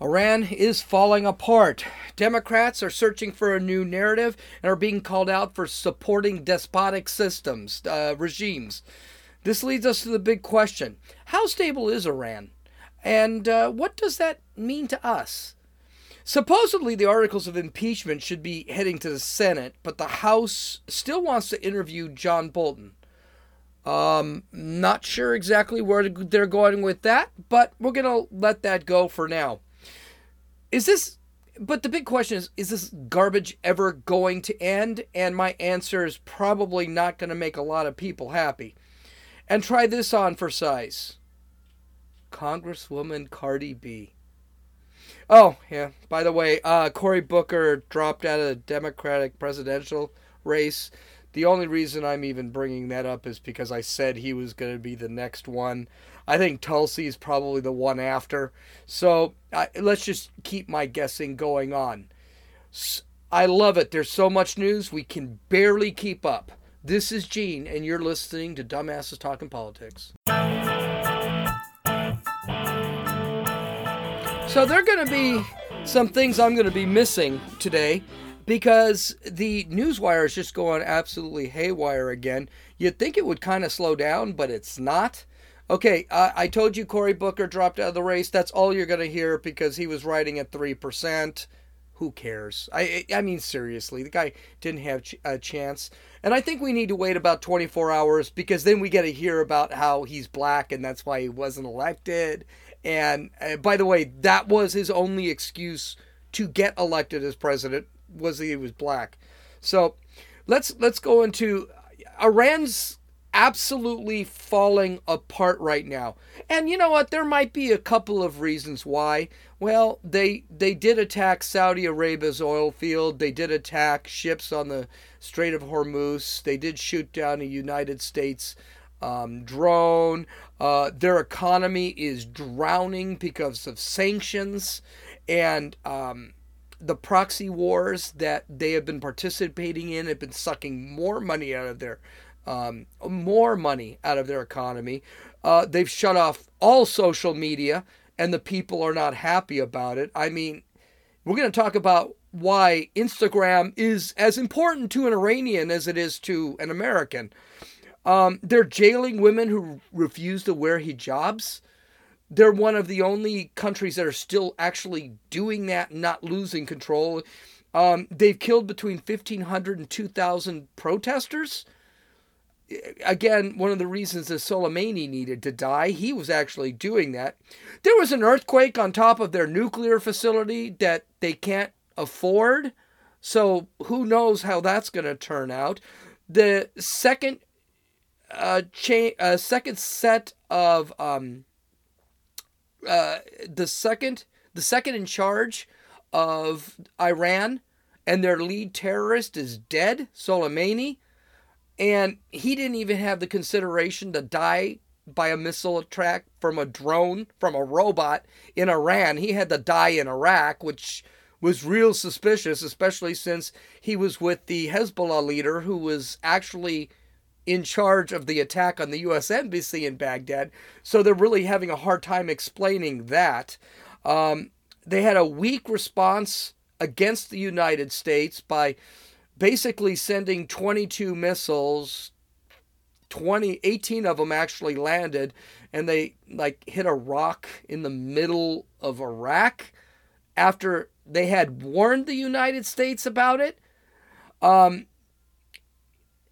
Iran is falling apart. Democrats are searching for a new narrative and are being called out for supporting despotic systems, uh, regimes. This leads us to the big question How stable is Iran? And uh, what does that mean to us? Supposedly, the articles of impeachment should be heading to the Senate, but the House still wants to interview John Bolton. Um, not sure exactly where they're going with that, but we're going to let that go for now. Is this, but the big question is, is this garbage ever going to end? And my answer is probably not going to make a lot of people happy. And try this on for size Congresswoman Cardi B. Oh, yeah. By the way, uh, Cory Booker dropped out of the Democratic presidential race. The only reason I'm even bringing that up is because I said he was going to be the next one. I think Tulsi is probably the one after. So let's just keep my guessing going on. I love it. There's so much news, we can barely keep up. This is Gene, and you're listening to Dumbasses Talking Politics. So, there are going to be some things I'm going to be missing today because the newswire is just going absolutely haywire again. You'd think it would kind of slow down, but it's not. Okay, I told you Cory Booker dropped out of the race. That's all you're going to hear because he was riding at 3%. Who cares? I I mean seriously, the guy didn't have a chance. And I think we need to wait about 24 hours because then we get to hear about how he's black and that's why he wasn't elected. And uh, by the way, that was his only excuse to get elected as president was that he was black. So, let's let's go into Iran's absolutely falling apart right now. And you know what? There might be a couple of reasons why. Well, they they did attack Saudi Arabia's oil field. They did attack ships on the Strait of Hormuz. They did shoot down a United States um, drone. Uh, their economy is drowning because of sanctions and um, the proxy wars that they have been participating in have been sucking more money out of their um, more money out of their economy. Uh, they've shut off all social media, and the people are not happy about it. I mean, we're going to talk about why Instagram is as important to an Iranian as it is to an American. Um, they're jailing women who refuse to wear hijabs. They're one of the only countries that are still actually doing that, not losing control. Um, they've killed between 1,500 and 2,000 protesters again, one of the reasons that Soleimani needed to die, he was actually doing that. There was an earthquake on top of their nuclear facility that they can't afford. So who knows how that's going to turn out? The second uh, cha- uh, second set of um, uh, the second the second in charge of Iran and their lead terrorist is dead, Soleimani. And he didn't even have the consideration to die by a missile attack from a drone, from a robot in Iran. He had to die in Iraq, which was real suspicious, especially since he was with the Hezbollah leader who was actually in charge of the attack on the U.S. Embassy in Baghdad. So they're really having a hard time explaining that. Um, they had a weak response against the United States by basically sending 22 missiles 20 18 of them actually landed and they like hit a rock in the middle of Iraq after they had warned the United States about it. Um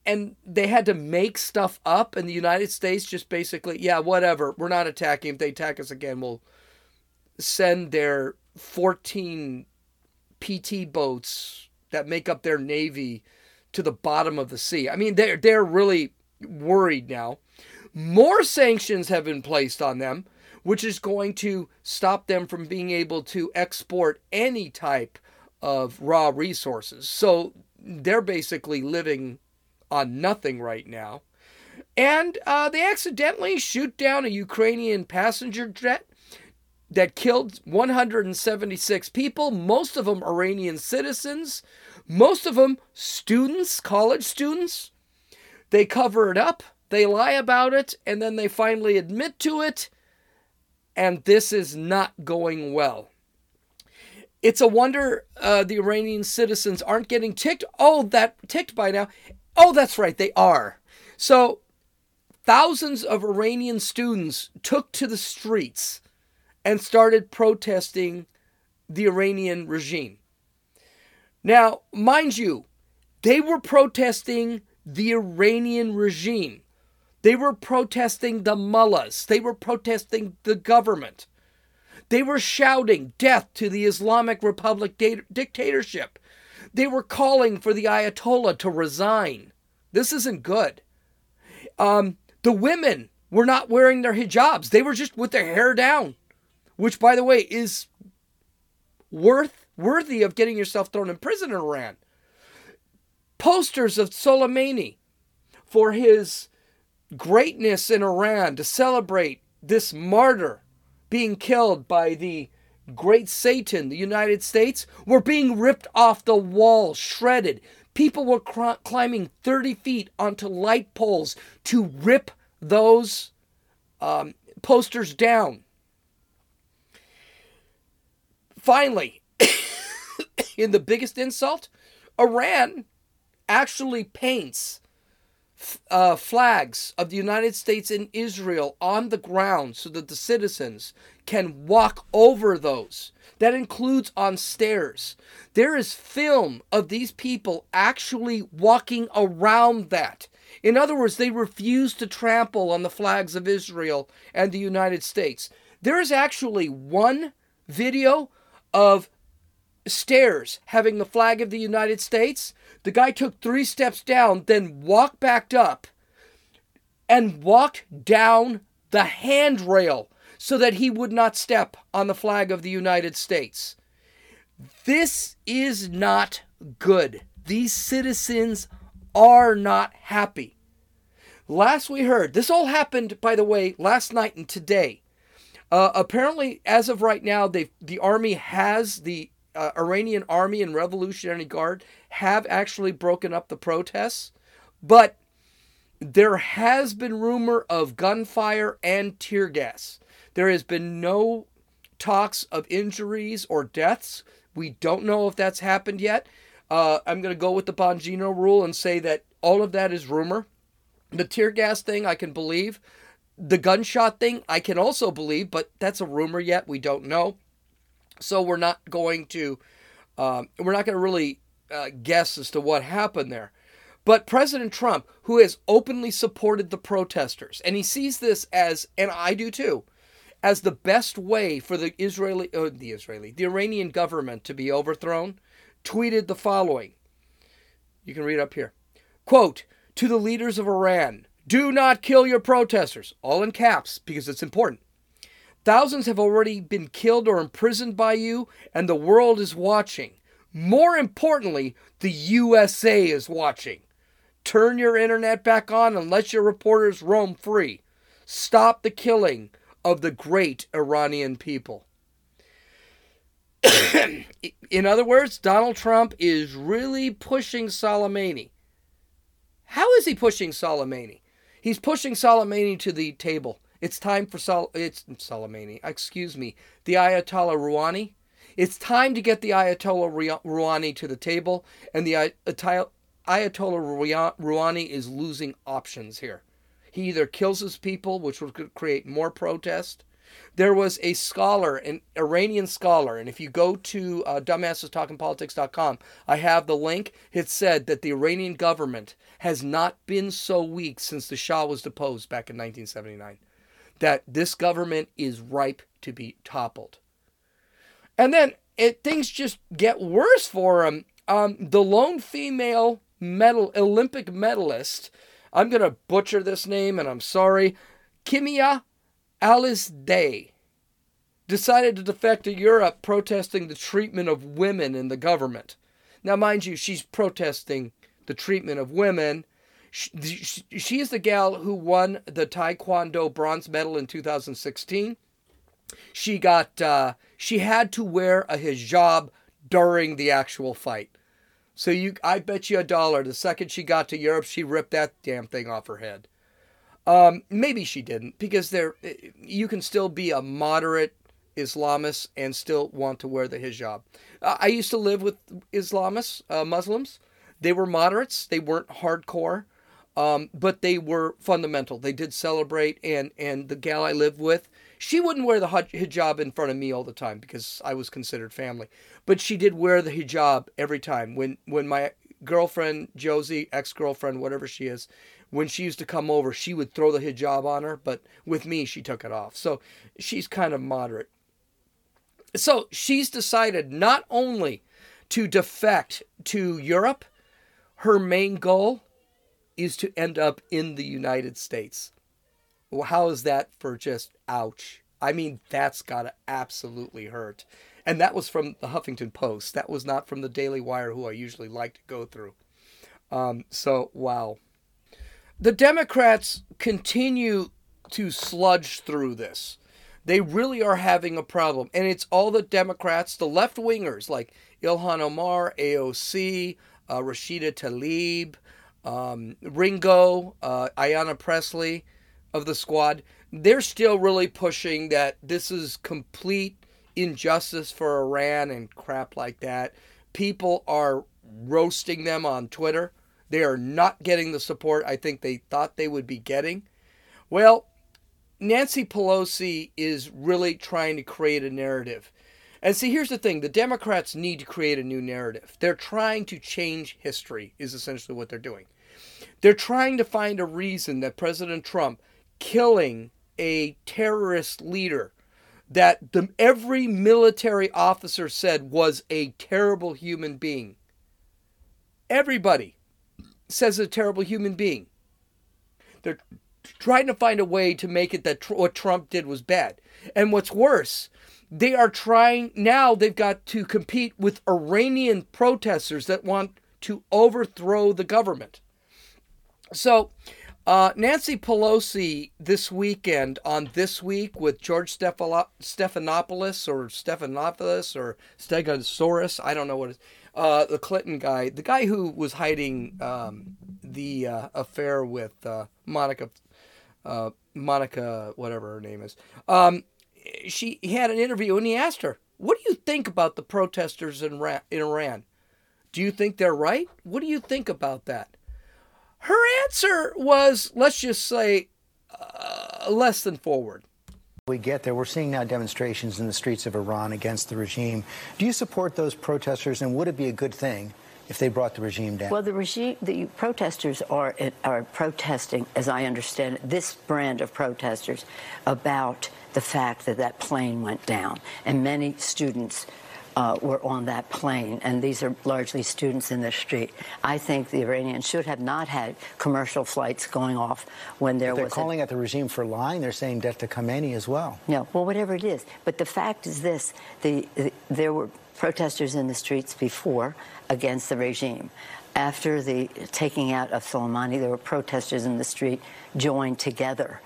and they had to make stuff up and the United States just basically yeah whatever we're not attacking. If they attack us again we'll send their 14 PT boats that make up their navy to the bottom of the sea. I mean, they're they're really worried now. More sanctions have been placed on them, which is going to stop them from being able to export any type of raw resources. So they're basically living on nothing right now. And uh, they accidentally shoot down a Ukrainian passenger jet that killed 176 people, most of them Iranian citizens, most of them students, college students. They cover it up, they lie about it, and then they finally admit to it, and this is not going well. it's a wonder uh, the Iranian citizens aren't getting ticked. Oh, that ticked by now. Oh, that's right, they are. So, thousands of Iranian students took to the streets and started protesting the Iranian regime. Now, mind you, they were protesting the Iranian regime. They were protesting the mullahs. They were protesting the government. They were shouting death to the Islamic Republic dictatorship. They were calling for the Ayatollah to resign. This isn't good. Um, the women were not wearing their hijabs, they were just with their hair down, which, by the way, is worth worthy of getting yourself thrown in prison in Iran. Posters of Soleimani for his greatness in Iran to celebrate this martyr being killed by the great Satan, the United States, were being ripped off the wall, shredded. People were cr- climbing 30 feet onto light poles to rip those um, posters down. Finally, in the biggest insult, Iran actually paints uh, flags of the United States and Israel on the ground so that the citizens can walk over those. That includes on stairs. There is film of these people actually walking around that. In other words, they refuse to trample on the flags of Israel and the United States. There is actually one video of stairs having the flag of the United States. The guy took three steps down, then walked back up and walked down the handrail so that he would not step on the flag of the United States. This is not good. These citizens are not happy. Last we heard, this all happened, by the way, last night and today. Uh, apparently, as of right now, they the army has the uh, Iranian army and Revolutionary Guard have actually broken up the protests, but there has been rumor of gunfire and tear gas. There has been no talks of injuries or deaths. We don't know if that's happened yet. Uh, I'm going to go with the Bongino rule and say that all of that is rumor. The tear gas thing, I can believe. The gunshot thing, I can also believe, but that's a rumor yet. We don't know. So we're not going to um, we're not going to really uh, guess as to what happened there. But President Trump, who has openly supported the protesters, and he sees this as, and I do too, as the best way for the Israeli, uh, the Israeli, the Iranian government to be overthrown, tweeted the following. You can read up here. Quote, to the leaders of Iran, do not kill your protesters, all in caps because it's important. Thousands have already been killed or imprisoned by you, and the world is watching. More importantly, the USA is watching. Turn your internet back on and let your reporters roam free. Stop the killing of the great Iranian people. In other words, Donald Trump is really pushing Soleimani. How is he pushing Soleimani? He's pushing Soleimani to the table. It's time for Sol. It's Soleimani. Excuse me, the Ayatollah Rouhani. It's time to get the Ayatollah Rouhani to the table, and the Ayatollah Rouhani is losing options here. He either kills his people, which would create more protest. There was a scholar, an Iranian scholar, and if you go to uh, dumbassestalkingpolitics.com, I have the link. It said that the Iranian government has not been so weak since the Shah was deposed back in 1979 that this government is ripe to be toppled. And then it, things just get worse for him. Um, the lone female medal Olympic medalist, I'm to butcher this name and I'm sorry, Kimia Alizadeh, decided to defect to Europe protesting the treatment of women in the government. Now, mind you, she's protesting the treatment of women she, she is the gal who won the Taekwondo bronze medal in 2016. She got uh, she had to wear a hijab during the actual fight. So you, I bet you a dollar. The second she got to Europe, she ripped that damn thing off her head. Um, maybe she didn't because there, you can still be a moderate Islamists and still want to wear the hijab. I used to live with Islamists, uh, Muslims. They were moderates. They weren't hardcore, um, but they were fundamental. They did celebrate, and and the gal I lived with, she wouldn't wear the hijab in front of me all the time because I was considered family, but she did wear the hijab every time. When when my girlfriend Josie, ex girlfriend, whatever she is, when she used to come over, she would throw the hijab on her, but with me, she took it off. So she's kind of moderate. So she's decided not only to defect to Europe, her main goal is to end up in the United States. Well, how is that for just ouch? I mean, that's got to absolutely hurt. And that was from the Huffington Post. That was not from the Daily Wire, who I usually like to go through. Um, so, wow. The Democrats continue to sludge through this. They really are having a problem. And it's all the Democrats, the left wingers like Ilhan Omar, AOC, uh, Rashida Tlaib, um, Ringo, uh, Ayanna Pressley of the squad. They're still really pushing that this is complete injustice for Iran and crap like that. People are roasting them on Twitter. They are not getting the support I think they thought they would be getting. Well, Nancy Pelosi is really trying to create a narrative. And see, here's the thing the Democrats need to create a new narrative. They're trying to change history, is essentially what they're doing. They're trying to find a reason that President Trump killing a terrorist leader that the, every military officer said was a terrible human being. Everybody says a terrible human being. They're trying to find a way to make it that tr- what Trump did was bad. And what's worse, they are trying now, they've got to compete with Iranian protesters that want to overthrow the government. So, uh, Nancy Pelosi this weekend on This Week with George Stephanopoulos or Stephanopoulos or Stegosaurus, I don't know what it is, uh, the Clinton guy, the guy who was hiding um, the uh, affair with uh, Monica uh, Monica, whatever her name is. Um, she he had an interview and he asked her, "What do you think about the protesters in, Ra- in Iran? Do you think they're right? What do you think about that?" Her answer was, let's just say, uh, less than forward. We get there. We're seeing now demonstrations in the streets of Iran against the regime. Do you support those protesters, and would it be a good thing if they brought the regime down? Well, the regime, the protesters are are protesting, as I understand it, this brand of protesters about the fact that that plane went down, and many students. Uh, were on that plane, and these are largely students in the street. I think the Iranians should have not had commercial flights going off when there they're was. They're calling at the regime for lying. They're saying death to Khamenei as well. No, well, whatever it is. But the fact is this: the, the there were protesters in the streets before against the regime. After the taking out of Soleimani, there were protesters in the street joined together,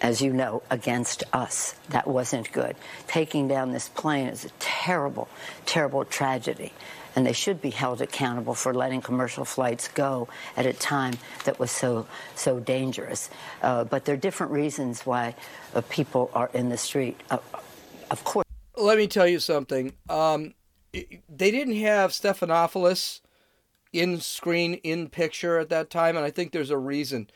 as you know, against us. That wasn't good. Taking down this plane is a terrible, terrible tragedy. And they should be held accountable for letting commercial flights go at a time that was so so dangerous. Uh, but there are different reasons why uh, people are in the street. Uh, of course. Let me tell you something. Um, they didn't have Stephanopoulos in screen, in picture at that time, and I think there's a reason.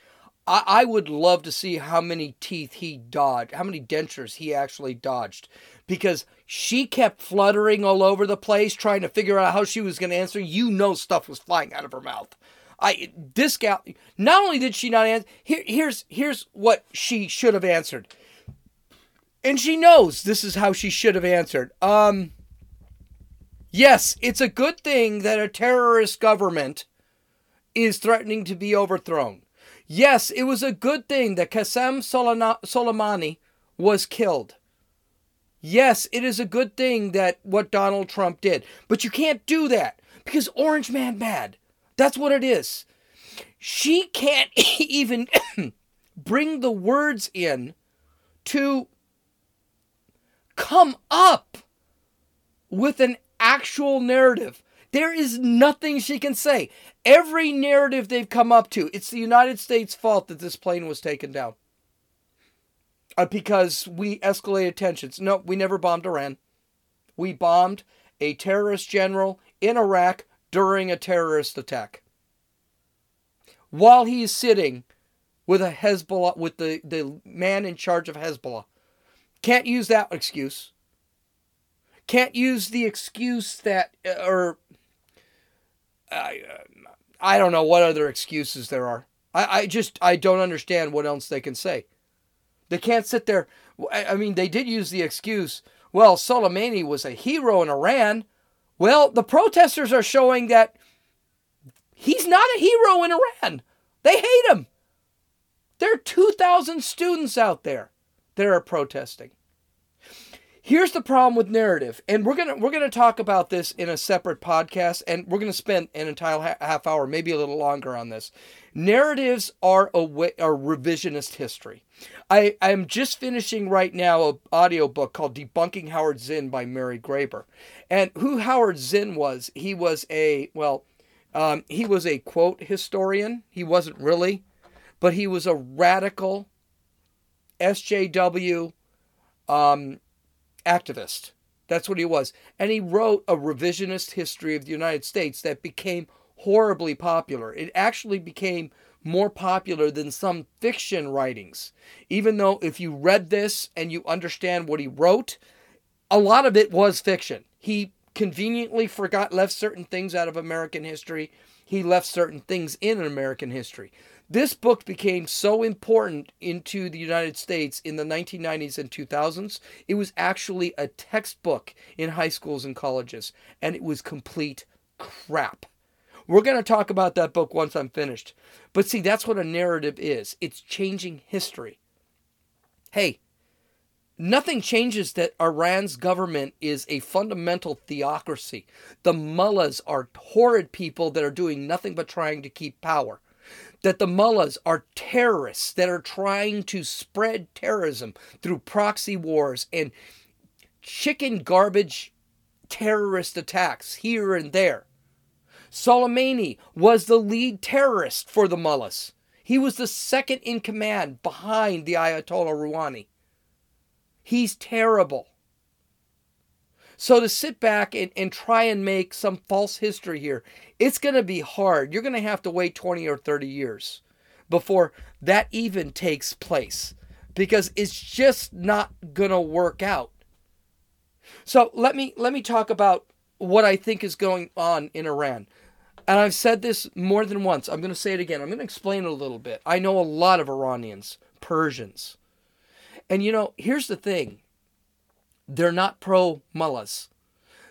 I, I would love to see how many teeth he dodged, how many dentures he actually dodged, because she kept fluttering all over the place, trying to figure out how she was going to answer. You know, stuff was flying out of her mouth. I this gal. Not only did she not answer, here, here's here's what she should have answered, and she knows this is how she should have answered. Um Yes, it's a good thing that a terrorist government is threatening to be overthrown. Yes, it was a good thing that Qasem Soleimani was killed. Yes, it is a good thing that what Donald Trump did. But you can't do that because Orange Man bad. That's what it is. She can't even bring the words in to come up with an actual narrative. There is nothing she can say. Every narrative they've come up to, it's the United States' fault that this plane was taken down. uh, because we escalated tensions. No, we never bombed Iran. We bombed a terrorist general in Iraq during a terrorist attack. While he is sitting with a Hezbollah, with the, the man in charge of Hezbollah. Can't use that excuse. Can't use the excuse that, uh, or I, uh, I don't know what other excuses there are. I, I just, I don't understand what else they can say. They can't sit there. I mean, they did use the excuse, well, Soleimani was a hero in Iran. Well, the protesters are showing that he's not a hero in Iran. They hate him. There are 2,000 students out there that are protesting. Here's the problem with narrative, and we're gonna we're gonna talk about this in a separate podcast, and we're gonna spend an entire half hour, maybe a little longer, on this. Narratives are a way, are revisionist history. I I'm just finishing right now a audio book called Debunking Howard Zinn by Mary Grabar, and who Howard Zinn was? He was a well, um, he was a quote historian. He wasn't really, but he was a radical SJW um, activist. That's what he was. And he wrote a revisionist history of the United States that became horribly popular. It actually became more popular than some fiction writings. Even though, if you read this and you understand what he wrote, a lot of it was fiction. He conveniently forgot, left certain things out of American history. He left certain things in American history. This book became so important into the United States in the 1990s and 2000s. It was actually a textbook in high schools and colleges, and it was complete crap. We're going to talk about that book once I'm finished. But see, that's what a narrative is it's changing history. Hey, nothing changes that Iran's government is a fundamental theocracy. The mullahs are horrid people that are doing nothing but trying to keep power that the mullahs are terrorists that are trying to spread terrorism through proxy wars and chicken garbage terrorist attacks here and there. Soleimani was the lead terrorist for the mullahs. He was the second in command behind the Ayatollah Rouhani. He's terrible. So to sit back and, and try and make some false history here, it's going to be hard. You're going to have to wait 20 or 30 years before that even takes place because it's just not going to work out. So let me let me talk about what I think is going on in Iran. And I've said this more than once. I'm going to say it again. I'm going to explain it a little bit. I know a lot of Iranians, Persians. And you know, here's the thing they're not pro mullahs.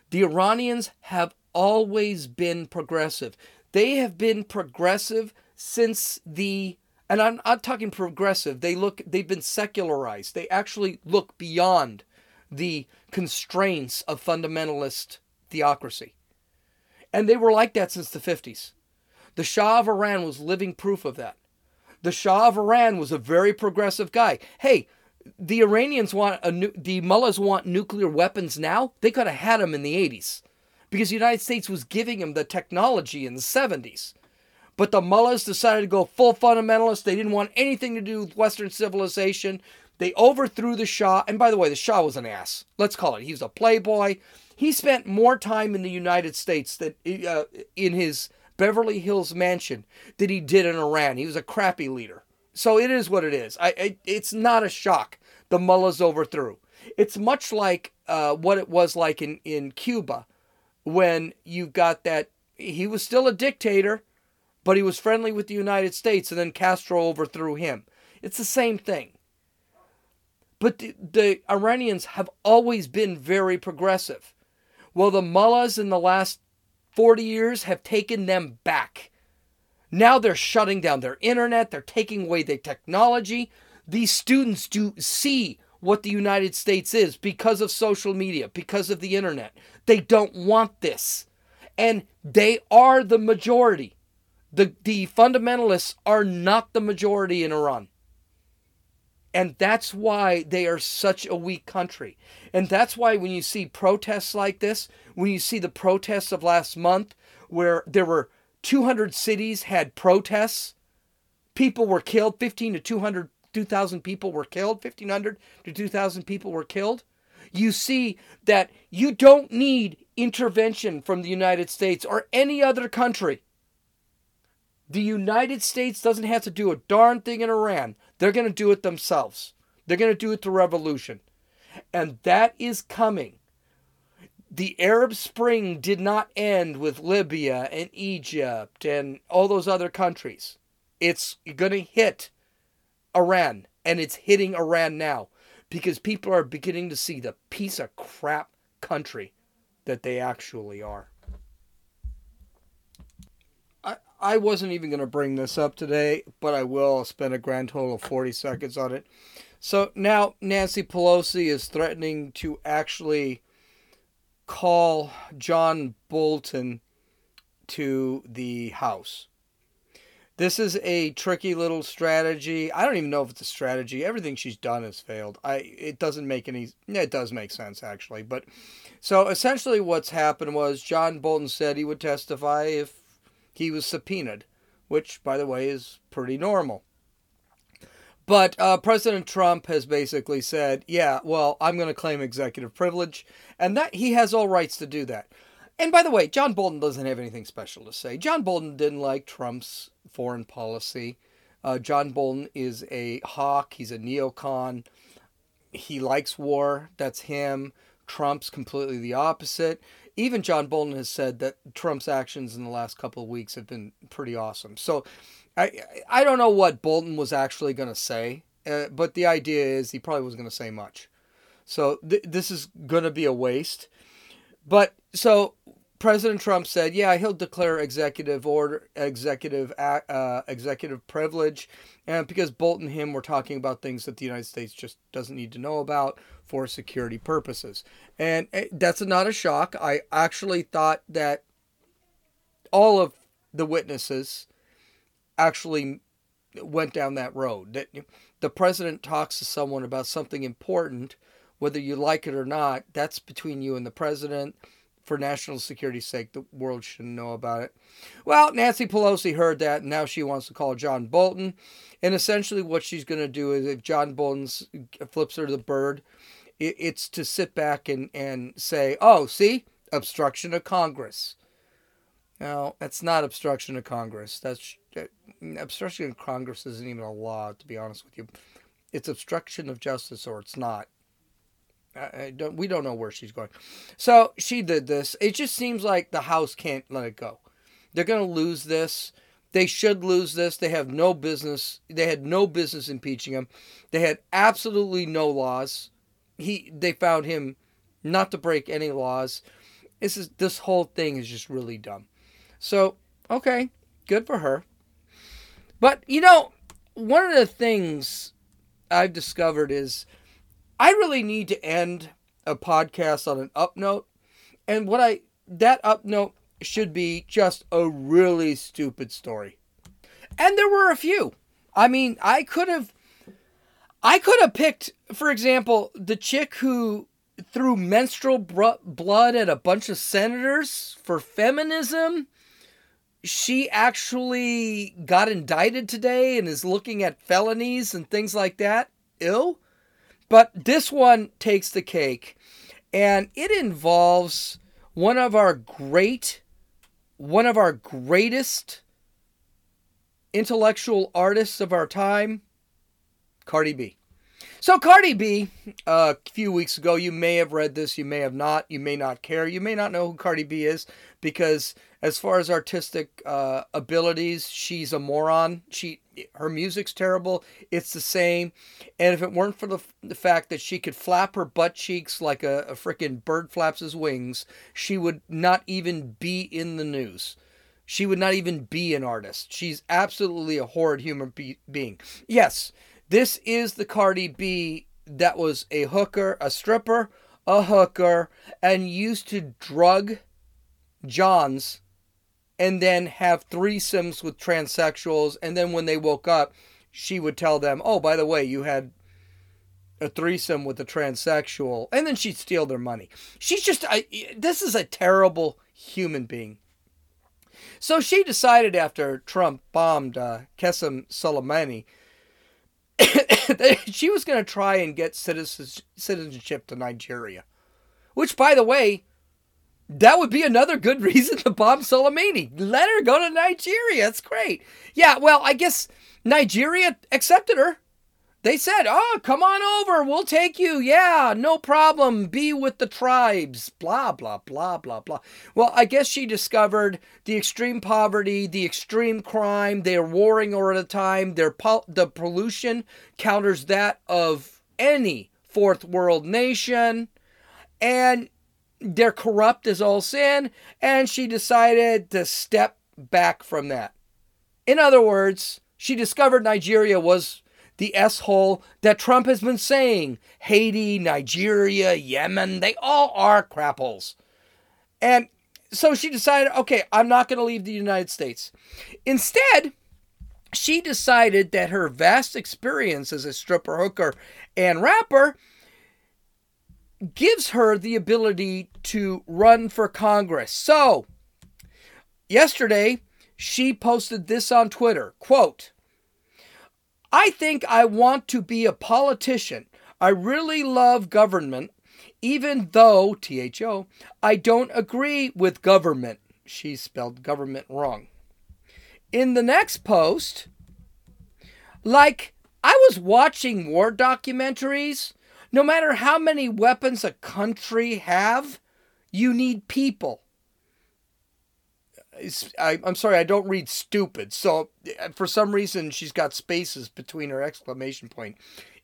The Iranians have always been progressive. They have been progressive since the and I'm not talking progressive. They look they've been secularized. They actually look beyond the constraints of fundamentalist theocracy. And they were like that since the 50s. The Shah of Iran was living proof of that. The Shah of Iran was a very progressive guy. Hey, the Iranians want a nu- the mullahs want nuclear weapons now. They could have had them in the 80s because the United States was giving them the technology in the 70s. But the mullahs decided to go full fundamentalist. They didn't want anything to do with Western civilization. They overthrew the Shah. And by the way, the Shah was an ass. Let's call it. He was a playboy. He spent more time in the United States than uh, in his Beverly Hills mansion than he did in Iran. He was a crappy leader. So it is what it is. I, I it's not a shock. The mullahs overthrew. It's much like uh, what it was like in, in Cuba when you got that. He was still a dictator, but he was friendly with the United States, and then Castro overthrew him. It's the same thing. But the, the Iranians have always been very progressive. Well, the mullahs in the last 40 years have taken them back now they're shutting down their internet, they're taking away their technology. These students do see what the United States is because of social media, because of the internet. They don't want this. And they are the majority. The, the fundamentalists are not the majority in Iran. And that's why they are such a weak country. And that's why when you see protests like this, when you see the protests of last month, where there were 200 cities had protests. People were killed, 15 to 200 2,000 people were killed, 1,500 to 2,000 people were killed. You see that you don't need intervention from the United States or any other country. The United States doesn't have to do a darn thing in Iran. They're going to do it themselves. They're going to do it through revolution. And that is coming. The Arab Spring did not end with Libya and Egypt and all those other countries. It's going to hit Iran, and it's hitting Iran now because people are beginning to see the piece of crap country that they actually are. I, I wasn't even going to bring this up today, but I will I'll spend a grand total of 40 seconds on it. So now Nancy Pelosi is threatening to actually call John Bolton to the House. This is a tricky little strategy. I don't even know if it's a strategy. Everything she's done has failed. I it doesn't make any it does make sense actually. But so essentially what's happened was John Bolton said he would testify if he was subpoenaed, which by the way is pretty normal. But uh, President Trump has basically said, yeah, well, I'm going to claim executive privilege, and that he has all rights to do that. And by the way, John Bolton doesn't have anything special to say. John Bolton didn't like Trump's foreign policy. Uh, John Bolton is a hawk, he's a neocon. He likes war, that's him. Trump's completely the opposite. Even John Bolton has said that Trump's actions in the last couple of weeks have been pretty awesome. So I I don't know what Bolton was actually going to say, uh, but the idea is he probably wasn't going to say much. So th- this is going to be a waste. But so President Trump said, "Yeah, he'll declare executive order, executive uh, executive privilege," and because Bolton and him were talking about things that the United States just doesn't need to know about for security purposes, and eh, that's not a shock. I actually thought that all of the witnesses actually went down that road. That the president talks to someone about something important, whether you like it or not, that's between you and the president. For national security's sake, the world shouldn't know about it. Well, Nancy Pelosi heard that, and now she wants to call John Bolton. And essentially, what she's going to do is if John Bolton uh, flips her the bird, it's to sit back and, and say, oh, see, obstruction of Congress. Now, that's not obstruction of Congress. That's uh, obstruction of Congress isn't even a law, to be honest with you. It's obstruction of justice, or it's not. Don't, we don't know where she's going. So she did this. It just seems like the House can't let it go. They're going to lose this. They should lose this. They have no business. They had no business impeaching him. They had absolutely no laws. He they found him not to break any laws. This is this whole thing is just really dumb. So, okay, good for her. But, you know, one of the things I've discovered is I really need to end a podcast on an up note. And what I, that up note should be just a really stupid story. And there were a few. I mean, I could have, I could have picked, for example, the chick who threw menstrual blood at a bunch of senators for feminism she actually got indicted today and is looking at felonies and things like that. Ill. But this one takes the cake. And it involves one of our great, one of our greatest intellectual artists of our time, Cardi B. So, Cardi B, a few weeks ago, you may have read this, you may have not, you may not care, you may not know who Cardi B is because, as far as artistic uh, abilities, she's a moron. She, her music's terrible. It's the same, and if it weren't for the, the fact that she could flap her butt cheeks like a, a freaking bird flaps his wings, she would not even be in the news. She would not even be an artist. She's absolutely a horrid human be- being. Yes this is the Cardi B that was a hooker, a stripper, a hooker, and used to drug Johns and then have threesomes with transsexuals. And then when they woke up, she would tell them, oh, by the way, you had a threesome with a transsexual. And then she'd steal their money. She's just, I, this is a terrible human being. So she decided after Trump bombed uh, Qasem Soleimani that she was going to try and get citizenship to Nigeria, which, by the way, that would be another good reason to bomb Soleimani. Let her go to Nigeria. That's great. Yeah, well, I guess Nigeria accepted her. They said, Oh, come on over. We'll take you. Yeah, no problem. Be with the tribes. Blah, blah, blah, blah, blah. Well, I guess she discovered the extreme poverty, the extreme crime. They're warring all the time. Their po- the pollution counters that of any fourth world nation. And they're corrupt as all sin. And she decided to step back from that. In other words, she discovered Nigeria was the S hole that Trump has been saying. Haiti, Nigeria, Yemen, they all are crapples. And so she decided, okay, I'm not going to leave the United States. Instead, she decided that her vast experience as a stripper, hooker, and rapper gives her the ability to run for Congress. So, yesterday, she posted this on Twitter quote, I think I want to be a politician. I really love government, even though, THO, I don't agree with government. She spelled government wrong. In the next post, like I was watching war documentaries, no matter how many weapons a country have, you need people. I, am sorry, I don't read stupid. So uh, for some reason, she's got spaces between her exclamation point.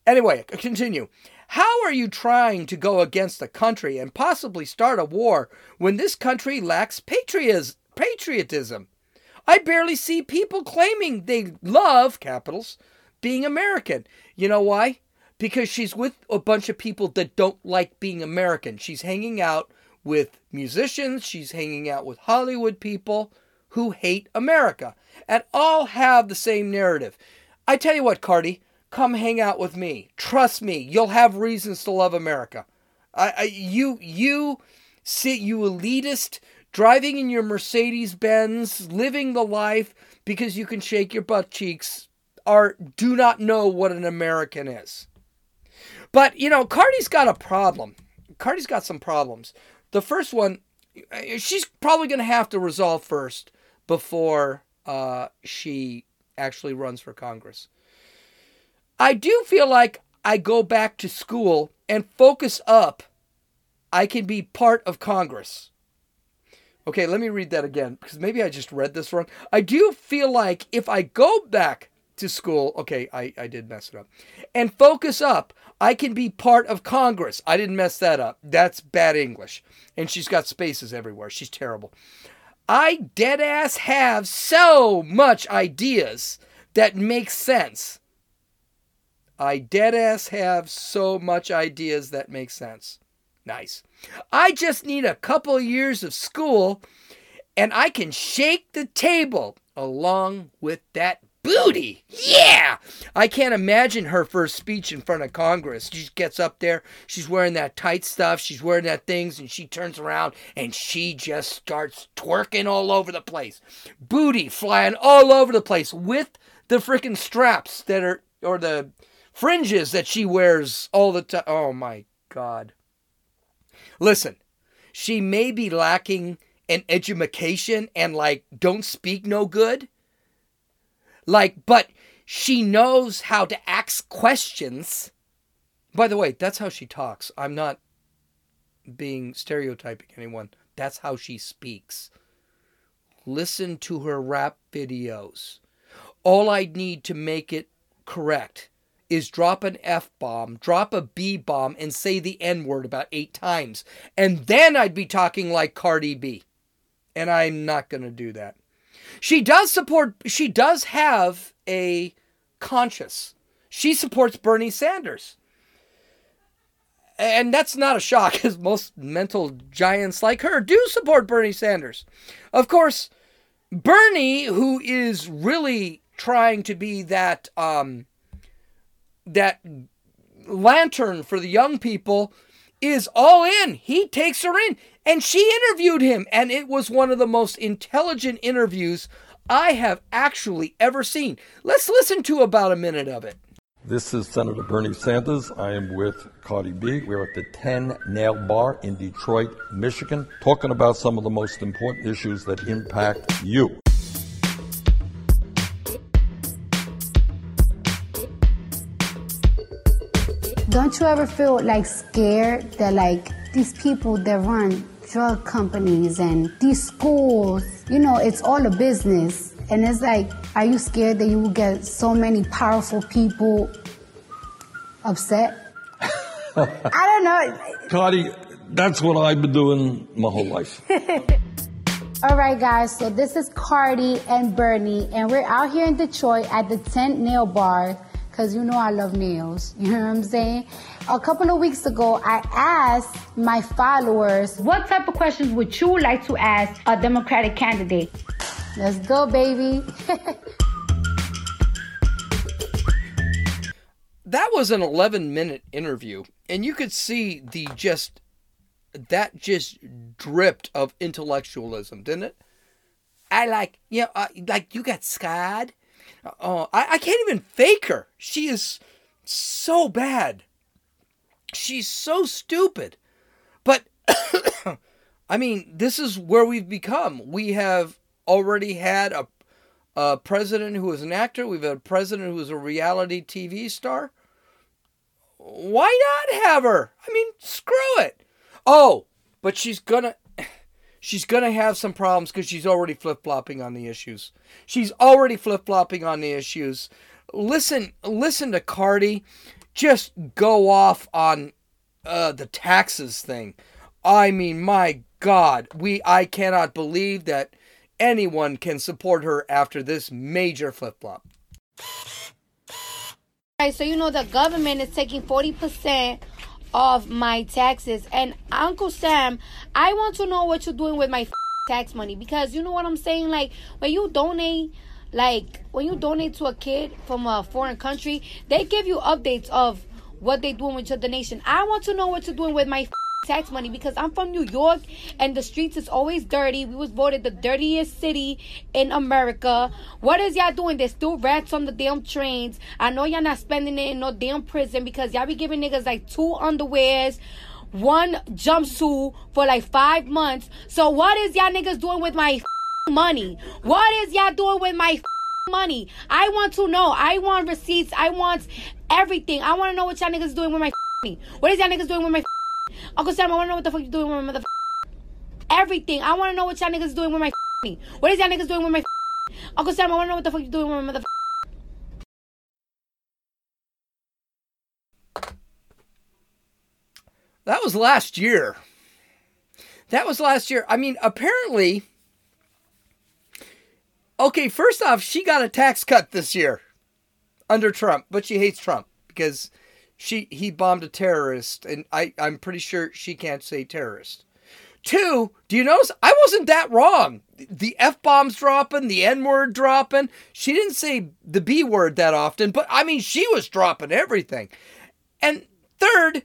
Anyway, continue. How are you trying to go against a country and possibly start a war when this country lacks patriotism? I barely see people claiming they love capitals being American. You know why? Because she's with a bunch of people that don't like being American. She's hanging out with musicians, she's hanging out with Hollywood people who hate America and all have the same narrative. I tell you what, Cardi, come hang out with me. Trust me, you'll have reasons to love America. I, I you you sit you elitist driving in your Mercedes Benz, living the life because you can shake your butt cheeks are do not know what an American is. But you know, Cardi's got a problem. Cardi's got some problems. The first one, she's probably going to have to resolve first before uh, she actually runs for Congress. I do feel like I go back to school and focus up. I can be part of Congress. Okay, let me read that again because maybe I just read this wrong. I do feel like if I go back to school, okay, I, I did mess it up, and focus up, I can be part of Congress. I didn't mess that up. That's bad English. And she's got spaces everywhere. She's terrible. I dead ass have so much ideas that make sense. I dead ass have so much ideas that make sense. Nice. I just need a couple years of school and I can shake the table along with that booty. Yeah! I can't imagine her first speech in front of Congress. She gets up there, she's wearing that tight stuff, she's wearing that things, and she turns around and she just starts twerking all over the place. Booty flying all over the place with the freaking straps that are, or the fringes that she wears all the time. Oh my God. Listen, she may be lacking an education and like don't speak no good like, but she knows how to ask questions. By the way, that's how she talks. I'm not being stereotyping anyone. That's how she speaks. Listen to her rap videos. All I need to make it correct is drop an F bomb, drop a B bomb, and say the N word about eight times. And then I'd be talking like Cardi B. And I'm not going to do that. She does support, she does have a conscience. She supports Bernie Sanders. And that's not a shock, because most mental giants like her do support Bernie Sanders. Of course, Bernie, who is really trying to be that um, that lantern for the young people, is all in. He takes her in. And she interviewed him, and it was one of the most intelligent interviews I have actually ever seen. Let's listen to about a minute of it. This is Senator Bernie Sanders. I am with Cardi B. We're at the 10 Nail Bar in Detroit, Michigan, talking about some of the most important issues that impact you. Don't you ever feel like scared that like these people that run drug companies and these schools, you know, it's all a business. And it's like, are you scared that you will get so many powerful people upset? I don't know. Cardi, that's what I've been doing my whole life. All right, guys, so this is Cardi and Bernie, and we're out here in Detroit at the Tent Nail Bar because you know I love nails. You know what I'm saying? A couple of weeks ago, I asked my followers, what type of questions would you like to ask a Democratic candidate? Let's go, baby. that was an 11 minute interview, and you could see the just that just dripped of intellectualism, didn't it? I like, you know, uh, like you got scared Oh, I, I can't even fake her. She is so bad. She's so stupid. But, I mean, this is where we've become. We have already had a, a president who is an actor, we've had a president who is a reality TV star. Why not have her? I mean, screw it. Oh, but she's gonna she's going to have some problems because she's already flip flopping on the issues. She's already flip flopping on the issues. Listen, listen to Cardi just go off on uh, the taxes thing. I mean, my God, we I cannot believe that anyone can support her after this major flip flop. Right, so you know the government is taking forty percent of my taxes. And Uncle Sam, I want to know what you're doing with my tax money because you know what I'm saying? Like when you donate, like when you donate to a kid from a foreign country, they give you updates of what they're doing with your donation. I want to know what you're doing with my tax money because I'm from New York and the streets is always dirty. We was voted the dirtiest city in America. What is y'all doing? There's still rats on the damn trains. I know y'all not spending it in no damn prison because y'all be giving niggas like two underwears, one jumpsuit for like five months. So what is y'all niggas doing with my money? What is y'all doing with my money? I want to know. I want receipts. I want everything. I want to know what y'all niggas doing with my money. What is y'all niggas doing with my Uncle Sam, I wanna know what the fuck you doing with my mother. Everything. I wanna know what y'all niggas doing with my. What is y'all niggas doing with my Uncle Sam, I wanna know what the fuck you doing with my mother. That was last year. That was last year. I mean, apparently. Okay, first off, she got a tax cut this year under Trump, but she hates Trump because she he bombed a terrorist, and I I'm pretty sure she can't say terrorist. Two, do you notice I wasn't that wrong? The F bombs dropping, the N word dropping. She didn't say the B word that often, but I mean, she was dropping everything. And third,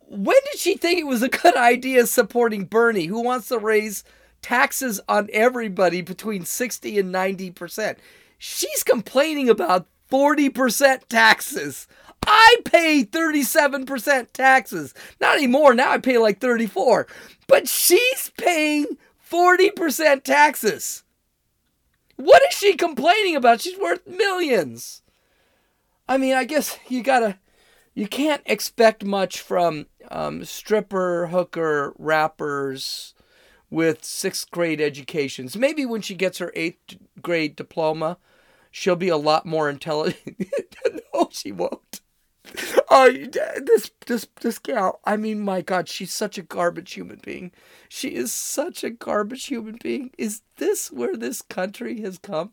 when did she think it was a good idea supporting Bernie, who wants to raise taxes on everybody between 60 and 90%? She's complaining about 40% taxes I pay 37% taxes. Not anymore. Now I pay like 34. But she's paying 40% taxes. What is she complaining about? She's worth millions. I mean, I guess you gotta, you can't expect much from um, stripper, hooker, rappers with sixth grade educations. Maybe when she gets her eighth grade diploma, she'll be a lot more intelligent. no, she won't. Oh, this this this gal. I mean, my God, she's such a garbage human being. She is such a garbage human being. Is this where this country has come?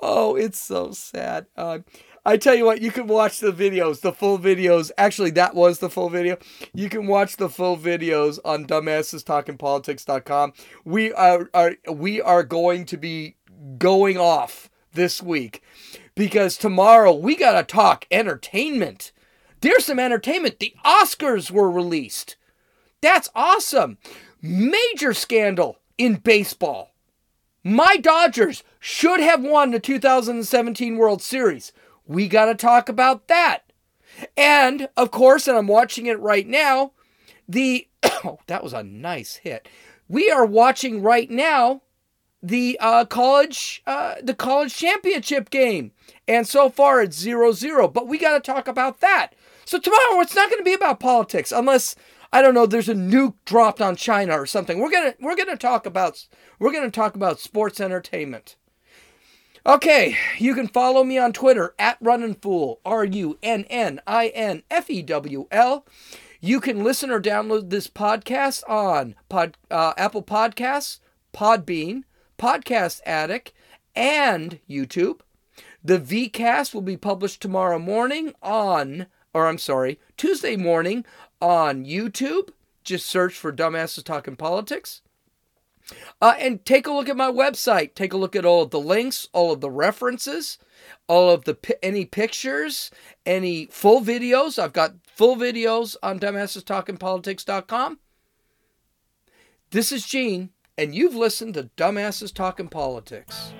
Oh, it's so sad. Uh, I tell you what, you can watch the videos, the full videos. Actually, that was the full video. You can watch the full videos on dumbassestalkingpolitics.com. We are, are we are going to be going off this week because tomorrow we got to talk entertainment. There's some entertainment. The Oscars were released. That's awesome. Major scandal in baseball. My Dodgers should have won the 2017 World Series. We got to talk about that. And of course, and I'm watching it right now, the oh, that was a nice hit. We are watching right now the uh, college uh, the college championship game, and so far it's 0-0. But we got to talk about that. So tomorrow it's not going to be about politics unless I don't know. There's a nuke dropped on China or something. We're gonna we're gonna talk about we're gonna talk about sports entertainment. Okay, you can follow me on Twitter at Runnin' Fool, R U N N I N F E W L. You can listen or download this podcast on Pod, uh, Apple Podcasts, Podbean, Podcast Addict, and YouTube. The VCast will be published tomorrow morning on, or I'm sorry, Tuesday morning on YouTube. Just search for Dumbasses Talking Politics. Uh, and take a look at my website. Take a look at all of the links, all of the references, all of the any pictures, any full videos. I've got full videos on dumbassestalkingpolitics.com. This is Gene, and you've listened to Dumbasses Talking Politics.